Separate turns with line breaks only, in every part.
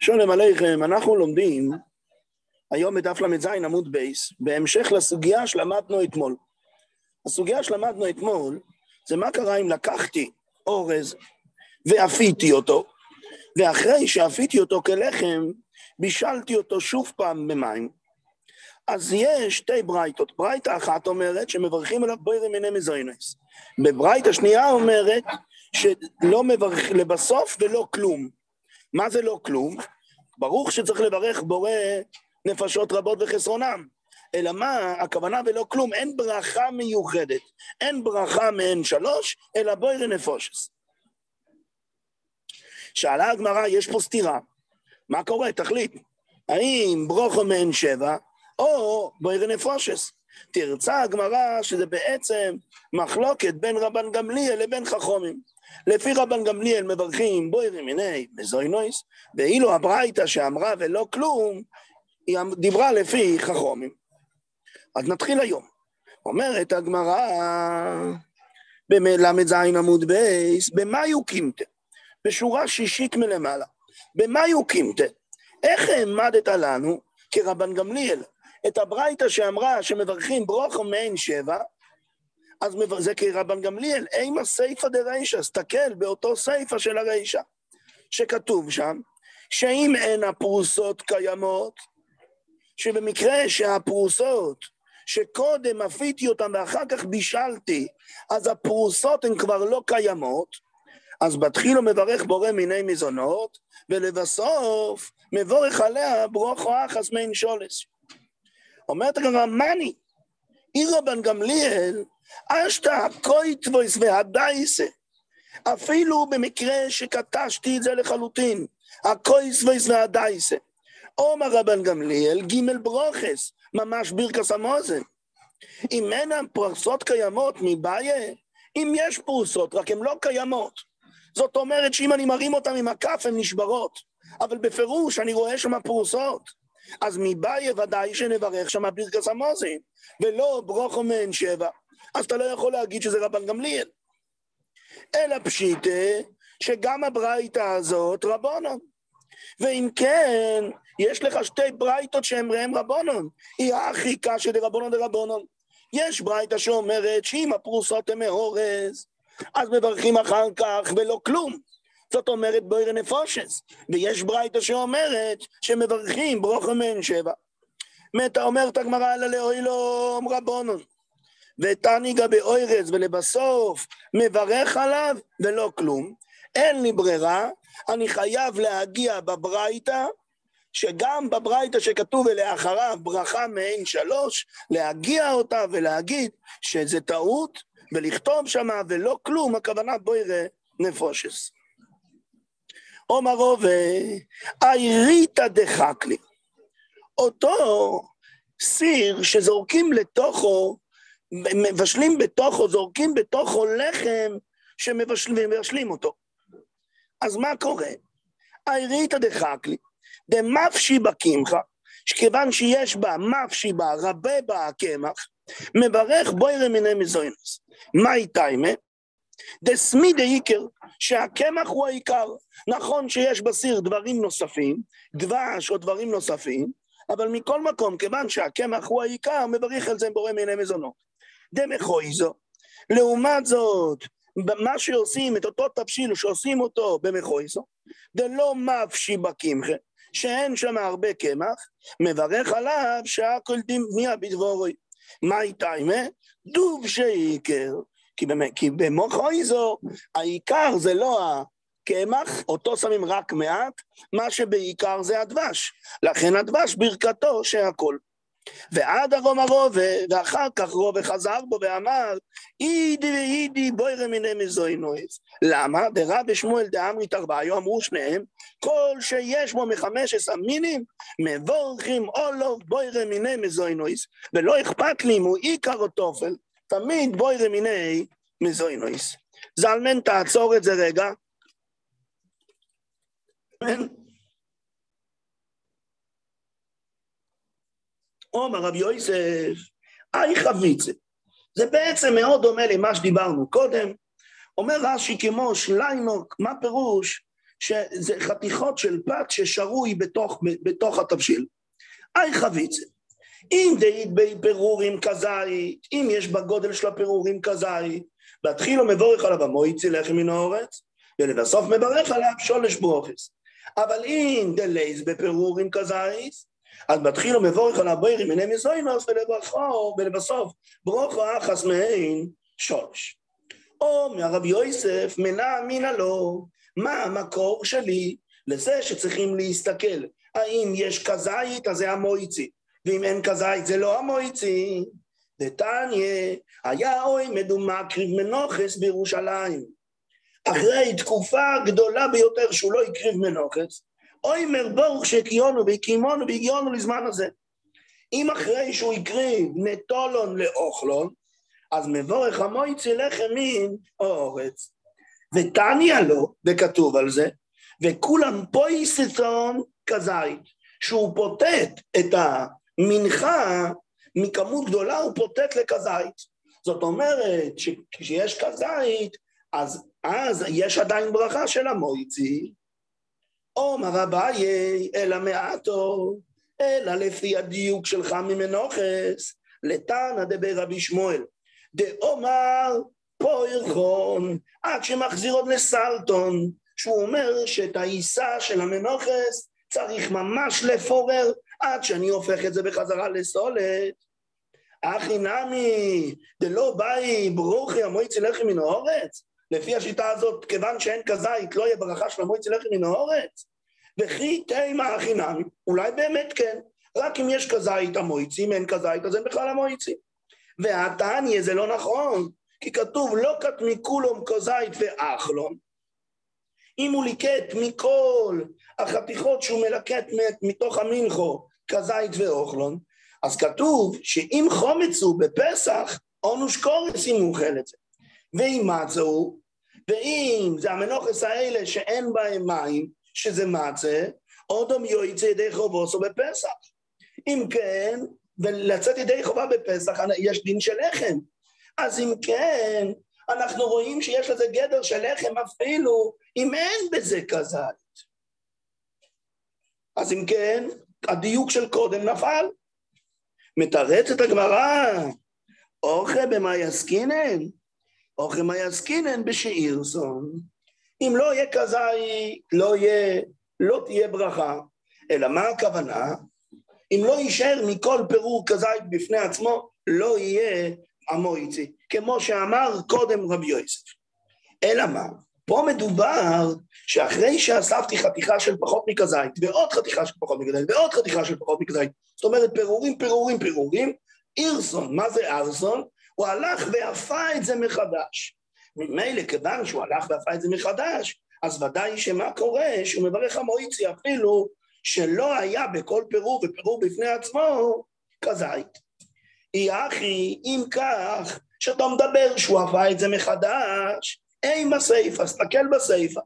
שולם עליכם, אנחנו לומדים היום בדף ל"ז עמוד בייס, בהמשך לסוגיה שלמדנו אתמול. הסוגיה שלמדנו אתמול זה מה קרה אם לקחתי אורז ואפיתי אותו, ואחרי שאפיתי אותו כלחם, בישלתי אותו שוב פעם במים. אז יש שתי ברייתות. ברייתה אחת אומרת שמברכים עליו בוירי מיני מזוינס. בברייתה שנייה אומרת שלא מברך לבסוף ולא כלום. מה זה לא כלום? ברוך שצריך לברך בורא נפשות רבות וחסרונם. אלא מה, הכוונה ולא כלום, אין ברכה מיוחדת. אין ברכה מעין שלוש, אלא בוירי נפושס. שאלה הגמרא, יש פה סתירה. מה קורה? תחליט. האם ברוכו מעין שבע, או בוירי נפושס. תרצה הגמרא שזה בעצם מחלוקת בין רבן גמליאל לבין חכומים. לפי רבן גמליאל מברכים בוירי מיני מזוינויס, ואילו הברייתא שאמרה ולא כלום, היא דיברה לפי חכומים. אז נתחיל היום. אומרת הגמרא בל"ז עמוד בייס, במה יוקימתא? בשורה שישית מלמעלה. במה יוקימתא? איך העמדת לנו, כרבן גמליאל, את הברייתא שאמרה שמברכים ברוכו מעין שבע, אז זה כרבן גמליאל, אימה סייפא דרישא, סתכל באותו סייפא של הרישא, שכתוב שם, שאם אין הפרוסות קיימות, שבמקרה שהפרוסות, שקודם אפיתי אותן ואחר כך בישלתי, אז הפרוסות הן כבר לא קיימות, אז בתחילו מברך בורא מיני מזונות, ולבסוף מבורך עליה ברוכו אחס מעין שולש. אומרת הגמרא, מני, אי רבן גמליאל, השתא קויטבויס ודייסה. אפילו במקרה שכתשתי את זה לחלוטין, הקויטבויס והדייסה. אמר רבן גמליאל, ג' ברוכס, ממש בירכס המוזן. אם אין הפרוסות קיימות מבעיא, אם יש פרוסות, רק הן לא קיימות. זאת אומרת שאם אני מרים אותן עם הכף, הן נשברות. אבל בפירוש אני רואה שם פרוסות. אז מבעיה ודאי שנברך שם בירקס המוזן, ולא ברוכו מעין שבע. אז אתה לא יכול להגיד שזה רבן גמליאל. אלא פשיטה, שגם הברייתא הזאת רבונון. ואם כן, יש לך שתי ברייתות שהן ראם רבונון. היא הכי קשה דרבונון דרבונון. יש ברייתא שאומרת שאם הפרוסות הן מאורז, אז מברכים אחר כך ולא כלום. זאת אומרת בוירי נפושס. ויש ברייתא שאומרת שמברכים ברוכו מעין שבע. מתה אומרת הגמרא אלא לאוילום רבונון. ותניגה באוירז ולבסוף מברך עליו ולא כלום. אין לי ברירה, אני חייב להגיע בברייתא, שגם בברייתא שכתוב ולאחריו ברכה מעין שלוש, להגיע אותה ולהגיד שזה טעות, ולכתוב שמה ולא כלום, הכוונה בוירא נפושס. עומר רובה, אייריתא דחקלי. אותו סיר שזורקים לתוכו מבשלים בתוכו, זורקים בתוכו לחם שמבשלים אותו. אז מה קורה? העירית דחקלי, דמפשי בקמחה, שכיוון שיש בה מפשי בה, רבה בה הקמח, מברך בוירא מיני מזוינס. מהי טיימה? דסמי דאיקר, שהקמח הוא העיקר. נכון שיש בסיר דברים נוספים, דבש או דברים נוספים, אבל מכל מקום, כיוון שהקמח הוא העיקר, מברך על זה בורא מיני מזונות. דמחויזו. לעומת זאת, מה שעושים, את אותו תבשיל שעושים אותו במחויזו, דלא מפשי בקמחה, שאין שם הרבה קמח, מברך עליו שהכל דמיה בדבורוי. מה איתה, דוב שעיקר, כי, כי במחויזו העיקר זה לא הקמח, אותו שמים רק מעט, מה שבעיקר זה הדבש. לכן הדבש ברכתו שהכל. ועד הרום הרובה, ואחר כך רובה חזר בו ואמר, אידי ואידי בוירא מיני מזוינויס. למה? דרבי שמואל דאמרית ארבעיו אמרו שניהם, כל שיש בו מחמש עשר מינים, מבורכים אולו בוירא מיני מזוינויס. ולא אכפת לי אם הוא עיקר או תופל, תמיד בוירא מיני מזוינויס. זלמן, תעצור את זה רגע. אומר רב יוסף, אי חביצה. זה בעצם מאוד דומה למה שדיברנו קודם. אומר רש"י כמו שלייקוק, מה פירוש שזה חתיכות של פת ששרוי בתוך, בתוך התבשיל. האי חביצא. אם דאית ביה פירורים כזית, אם יש בגודל של הפירורים כזית, בהתחילו מבורך עליו המויצי לחם מן האורץ, ולבסוף מברך עליו שולש ברוכס. אבל אם דלייס ביה פירורים כזית, אז בתחילו מבורך על הבוירים מיני מזוינוס ולברכו, ולבסוף ברוכו אחס מהן שולש. או מהרב יוסף מנה אמינא לו, מה המקור שלי לזה שצריכים להסתכל, האם יש כזית אז זה המויצי, ואם אין כזית זה לא המויצי. דתניא, היה אוי מדומה קריב מנוחס בירושלים. אחרי תקופה גדולה ביותר שהוא לא הקריב מנוחס, אוי מרבורך שקיונו והקימונו והגיונו לזמן הזה. אם אחרי שהוא הקריב נטולון לאוכלון, אז מבורך המויצי לחם מן אורץ. ותניא לו, וכתוב על זה, וכולם פויסטון כזית, שהוא פוטט את המנחה מכמות גדולה, הוא פוטט לכזית. זאת אומרת שכשיש כזית, אז, אז יש עדיין ברכה של המויצי. עומר אביי, אלא מעטו, אלא לפי הדיוק שלך ממנוחס, לתנא דבר רבי שמואל. דאומר פוירחון, עד שמחזיר עוד לסלטון, שהוא אומר שאת העיסה של המנוחס צריך ממש לפורר עד שאני הופך את זה בחזרה לסולת. אחי נמי, דלא באי ברוכי המויצי לחם מן האורץ? לפי השיטה הזאת, כיוון שאין כזית, לא יהיה ברכה של המויצי לחם מן האורץ? וכי תימה אחי נמי, אולי באמת כן, רק אם יש כזית המויצי, אם אין כזית אז אין בכלל המויצי. והתניא זה לא נכון, כי כתוב לא כת מכולום כזית ואכלון. אם הוא ליקט מכל החתיכות שהוא מלקט מתוך המנחו, כזית ואוכלון, אז כתוב שאם חומץ הוא בפסח, אונוש קורס אם הוא אוכל את זה. ואם מצה הוא, ואם זה המנוחס האלה שאין בהם מים, שזה מצה, אודום יועצה ידי חובוסו בפסח. אם כן, ולצאת ידי חובה בפסח יש דין של לחם. אז אם כן, אנחנו רואים שיש לזה גדר של לחם אפילו אם אין בזה כזית. אז אם כן, הדיוק של קודם נפל. מתרצת הגמרא, אוכל במה יסקינן? אוכל מה יסקינן בשאירסון. אם לא יהיה כזית, לא, יהיה, לא תהיה ברכה. אלא מה הכוונה? אם לא יישאר מכל פירור כזית בפני עצמו, לא יהיה המויצי, כמו שאמר קודם רבי יוסף. אלא מה? פה מדובר שאחרי שאספתי חתיכה של פחות מכזית, ועוד חתיכה של פחות מכזית, ועוד חתיכה של פחות מכזית, זאת אומרת פירורים, פירורים, פירורים, אירסון, מה זה ארסון? הוא הלך ואפה את זה מחדש. ממילא, כיוון שהוא הלך ואפה את זה מחדש, אז ודאי שמה קורה? שהוא מברך המויצי אפילו שלא היה בכל פירור ופירור בפני עצמו כזית. אי אחי, אם כך, שאתה מדבר שהוא אפה את זה מחדש, אין בסיפא, סתכל בסיפא.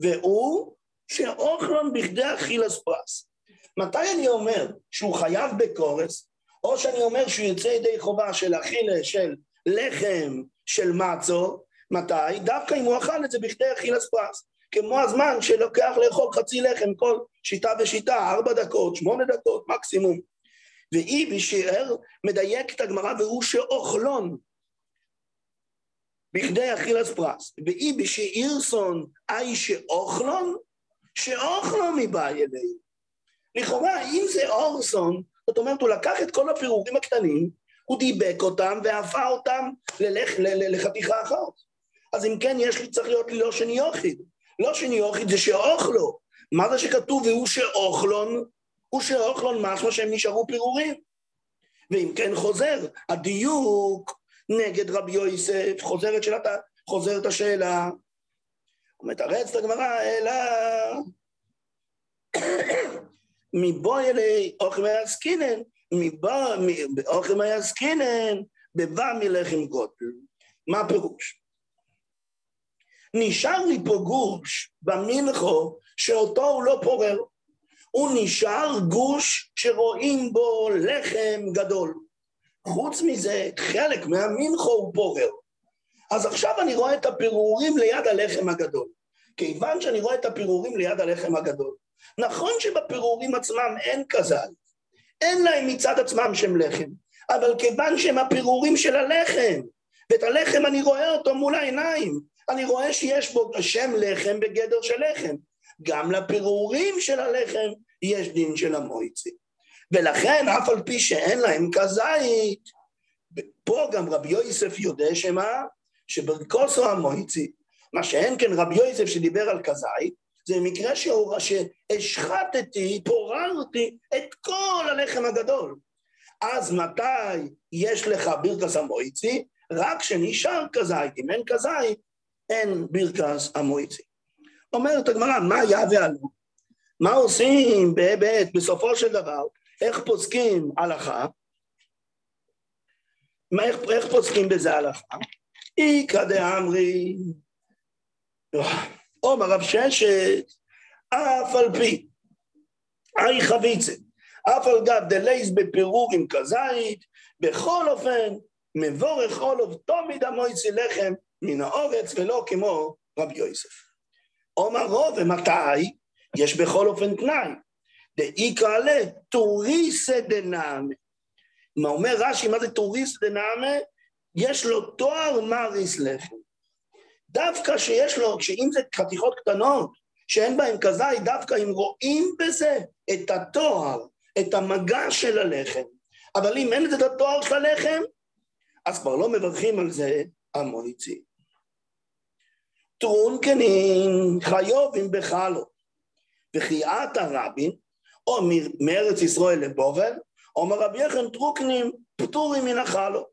והוא שאוכלון בכדי אכילס פרס. מתי אני אומר שהוא חייב בקורס, או שאני אומר שהוא יוצא ידי חובה של אכילה של לחם של מצו, מתי? דווקא אם הוא אכל את זה בכדי אכילס פרס. כמו הזמן שלוקח לאכול חצי לחם כל שיטה ושיטה, ארבע דקות, שמונה דקות מקסימום. ואי בשאר מדייק את הגמרא והוא שאוכלון בכדי אכילס פרס. ואי בשאירסון אי שאוכלון, שאוכלון מבאי אלינו. לכאורה, אם זה אורסון, זאת אומרת, הוא לקח את כל הפירורים הקטנים, הוא דיבק אותם ואפה אותם ללך, לחתיכה אחת. אז אם כן, יש לי, צריך להיות לי לא שני יוחיד. לא זה שאוכלו. מה זה שכתוב והוא שאוכלון? הוא שאוכלון משמע שהם נשארו פירורים. ואם כן חוזר, הדיוק נגד רבי יוסף, חוזרת, שאלת, חוזרת השאלה, מתרץ את הגמרא, אלא מבואי אלי אוכל מעסקינן, אוכל מעסקינן, בבא מלחם גודל. מה הפירוש? נשאר לי פה גוש במנחו שאותו הוא לא פורר. הוא נשאר גוש שרואים בו לחם גדול. חוץ מזה, חלק מהמנחו הוא פורר. אז עכשיו אני רואה את הפירורים ליד הלחם הגדול. כיוון שאני רואה את הפירורים ליד הלחם הגדול. נכון שבפירורים עצמם אין כזל, אין להם מצד עצמם שם לחם, אבל כיוון שהם הפירורים של הלחם, ואת הלחם אני רואה אותו מול העיניים, אני רואה שיש בו שם לחם בגדר של לחם. גם לפירורים של הלחם יש דין של המויצי. ולכן, אף על פי שאין להם כזית, פה גם רבי יוסף יודע שמה? שברכוסו המויצי, מה שאין כן רבי יוסף שדיבר על כזית, זה מקרה שהשחטתי, פוררתי את כל הלחם הגדול. אז מתי יש לך ברכס המויצי? רק כשנשאר כזית. אם אין כזית, אין ברכס המויצי. אומרת הגמרא, מאי הוי עלה? מה עושים באמת, בסופו של דבר, איך פוסקים הלכה? מה, איך, איך פוסקים בזה הלכה? איכא דאמרי, אמר רב ששת, אף על פי, האי חביצא, אף על גב דלייס ביה פירורים כזית, בכל אופן, מבורך אולוב תומיד המויצי לחם מן האורץ ולא כמו רבי יוסף. עומר רוב, ומתי? יש בכל אופן תנאי. דאיקרא לה תוריסא דנאמה. מה אומר רש"י, מה זה תוריסא דנאמה? יש לו תואר מריס לחם. דווקא שיש לו, שאם זה חתיכות קטנות, שאין בהן כזית, דווקא אם רואים בזה את התואר, את המגע של הלחם. אבל אם אין את התואר של הלחם, אז כבר לא מברכים על זה המויצי. טרונקנין חיובים בחלו, וחיית הרבין, או מארץ ישראל לבובל, אומר רבי יחן טרוקנים פטורים מן החלו.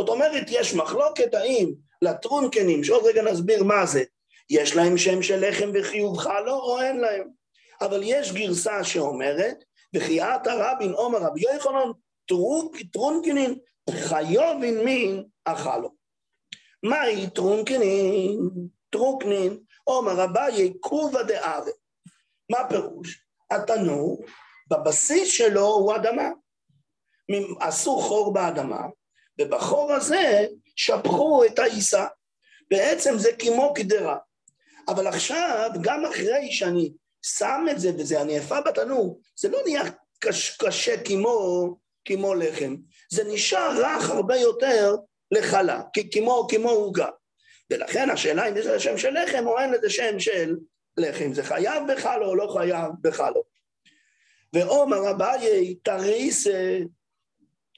זאת אומרת, יש מחלוקת האם לטרונקנים, שעוד רגע נסביר מה זה, יש להם שם של לחם וחיוב חלו או אין להם. אבל יש גרסה שאומרת, וחיית הרבין עומר רבי יוחנן טרונקנין חיובין מין אכלו. מהי טרונקנין? טרוקנין, עומר אביי קובה דארץ. מה פירוש? התנור, בבסיס שלו הוא אדמה. עשו חור באדמה, ובחור הזה שפכו את העיסה. בעצם זה כמו קדרה. אבל עכשיו, גם אחרי שאני שם את זה וזה הנאפה בתנור, זה לא נהיה קש, קשה כמו, כמו לחם, זה נשאר רך הרבה יותר לחלה, כמו עוגה. ולכן השאלה אם יש לזה שם של לחם או אין לזה שם של לחם, זה חייב בחלו או לא חייב בחלו. ועומר אביי תריסה,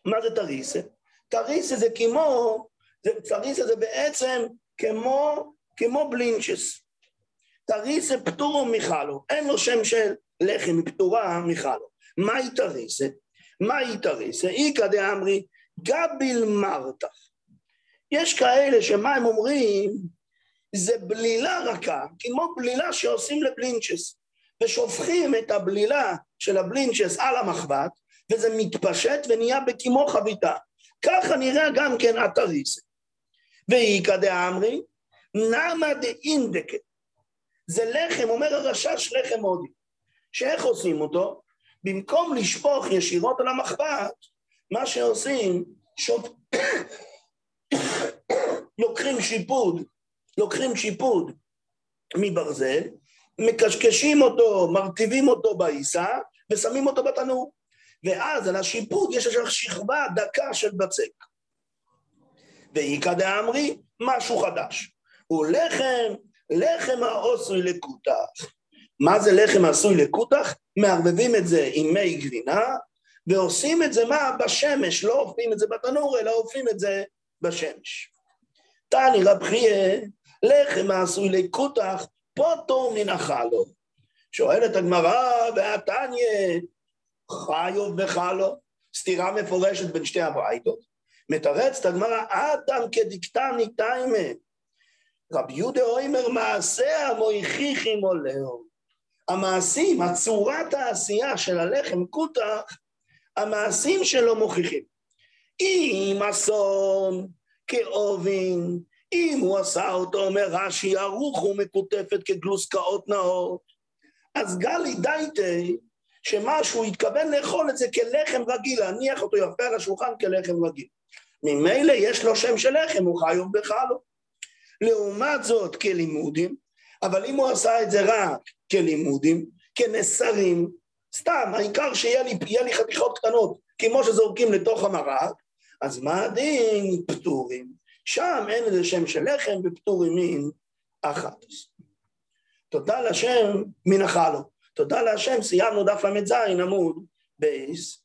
מה זה תריסה? תריסה זה כמו, תריסה זה בעצם כמו, כמו בלינצ'ס. תריסה פטורו מחלו, אין לו שם של לחם, היא פטורה מחלו. מהי תריסה? מהי תריסה? איכא דאמרי גביל מרתח. יש כאלה שמה הם אומרים? זה בלילה רכה, כמו בלילה שעושים לבלינצ'ס, ושופכים את הבלילה של הבלינצ'ס על המחבת, וזה מתפשט ונהיה בכמו חביתה. ככה נראה גם כן התריסה. ואיכא דאמרי, נמא דאינדקה. זה לחם, אומר הרשש לחם הודי. שאיך עושים אותו? במקום לשפוך ישירות על המחבת, מה שעושים, שופ... לוקחים שיפוד, לוקחים שיפוד מברזל, מקשקשים אותו, מרטיבים אותו בעיסה ושמים אותו בתנור. ואז על השיפוד יש עכשיו שכבה דקה של בצק. ואיכא דאמרי, משהו חדש. הוא לחם, לחם העשוי לקוטח. מה זה לחם עשוי לקוטח? מערבבים את זה עם מי גבינה, ועושים את זה מה? בשמש, לא אופים את זה בתנור, אלא אופים את זה בשמש. תני רב חייה, לחם העשוי לקוטח, פוטו מן החלו. שואלת הגמרא, והתניא, חיוב וחלו, סתירה מפורשת בין שתי הברייתות. מתרצת הגמרא, אדם כדיקטני תיימה. רבי יהודה אוימר מעשה המויכיכים עולהו. המעשים, הצורת העשייה של הלחם קוטח, המעשים שלו מוכיחים. אם אסון כאובין, אם הוא עשה אותו, אומר רש"י, ערוך ומקוטפת כגלוסקאות נאות, אז גלי דייטי, שמה שהוא התכוון לאכול את זה כלחם רגיל, להניח אותו יפה על השולחן כלחם רגיל. ממילא יש לו שם של לחם, הוא חיוב בחלו. לעומת זאת, כלימודים, אבל אם הוא עשה את זה רק כלימודים, כנסרים, סתם, העיקר שיהיה לי, לי חתיכות קטנות, כמו שזורקים לתוך המרק, אז מה הדין? פטורים. שם אין איזה שם של לחם ופטורים מן אחת. תודה לשם מן החלו. תודה להשם, סיימנו דף ל"ז עמוד בייס.